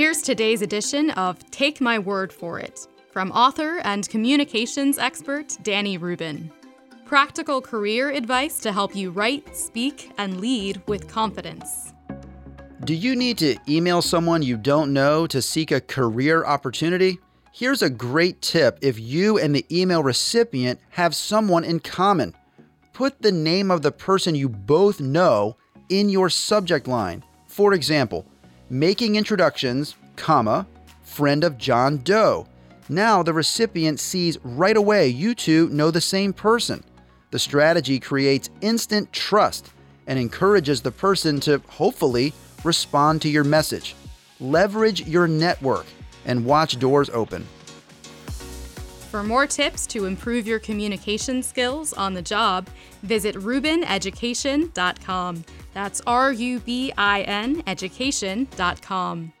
Here's today's edition of Take My Word for It from author and communications expert Danny Rubin. Practical career advice to help you write, speak, and lead with confidence. Do you need to email someone you don't know to seek a career opportunity? Here's a great tip if you and the email recipient have someone in common. Put the name of the person you both know in your subject line. For example, making introductions, comma, friend of John Doe. Now the recipient sees right away you two know the same person. The strategy creates instant trust and encourages the person to hopefully respond to your message. Leverage your network and watch doors open. For more tips to improve your communication skills on the job, visit rubineducation.com. That's R U B I N education.com.